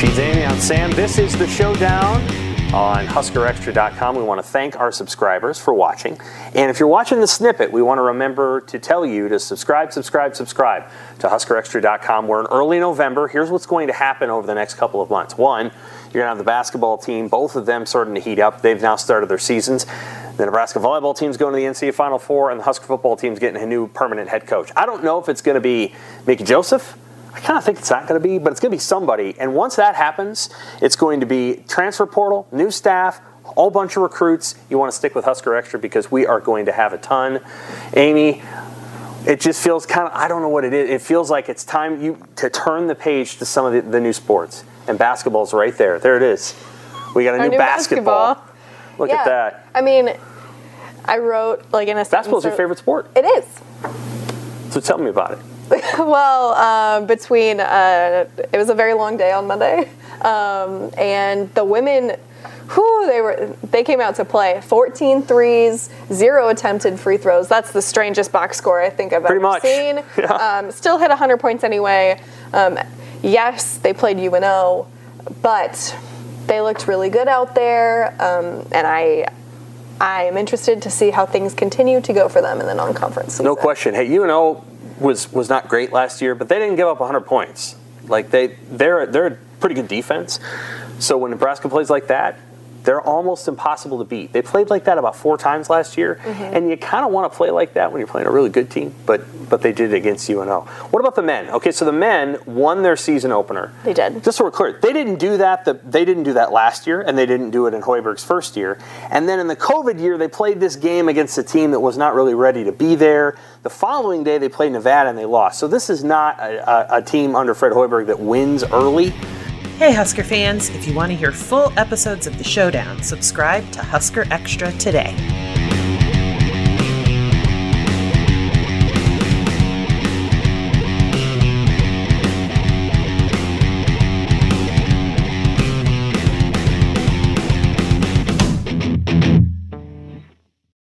with Sam. This is the showdown on HuskerExtra.com. We want to thank our subscribers for watching. And if you're watching the snippet, we want to remember to tell you to subscribe, subscribe, subscribe to HuskerExtra.com. We're in early November. Here's what's going to happen over the next couple of months. One, you're going to have the basketball team, both of them starting to heat up. They've now started their seasons. The Nebraska volleyball team's going to the NCAA Final Four, and the Husker football team's getting a new permanent head coach. I don't know if it's going to be Mickey Joseph. I kind of think it's not going to be, but it's going to be somebody. And once that happens, it's going to be transfer portal, new staff, a whole bunch of recruits. You want to stick with Husker Extra because we are going to have a ton. Amy, it just feels kind of, I don't know what it is. It feels like it's time you to turn the page to some of the, the new sports. And basketball's right there. There it is. We got a new, new basketball. basketball. Look yeah. at that. I mean, I wrote like in a Basketball's your favorite sport. It is. So tell me about it. well, um, between uh, it was a very long day on Monday, um, and the women, who they were, they came out to play 14 threes, zero attempted free throws. That's the strangest box score I think I've Pretty ever much. seen. Yeah. Um, still hit 100 points anyway. Um, yes, they played UNO, but they looked really good out there, um, and I. I am interested to see how things continue to go for them in the non-conference season. No question. Hey, UNO was was not great last year, but they didn't give up 100 points. Like they they're they're a pretty good defense. So when Nebraska plays like that, they're almost impossible to beat. They played like that about four times last year, mm-hmm. and you kind of want to play like that when you're playing a really good team. But but they did it against UNO. What about the men? Okay, so the men won their season opener. They did. Just so we're clear, they didn't do that. The, they didn't do that last year, and they didn't do it in Hoiberg's first year. And then in the COVID year, they played this game against a team that was not really ready to be there. The following day, they played Nevada and they lost. So this is not a, a, a team under Fred Hoiberg that wins early. Hey, Husker fans, if you want to hear full episodes of The Showdown, subscribe to Husker Extra today.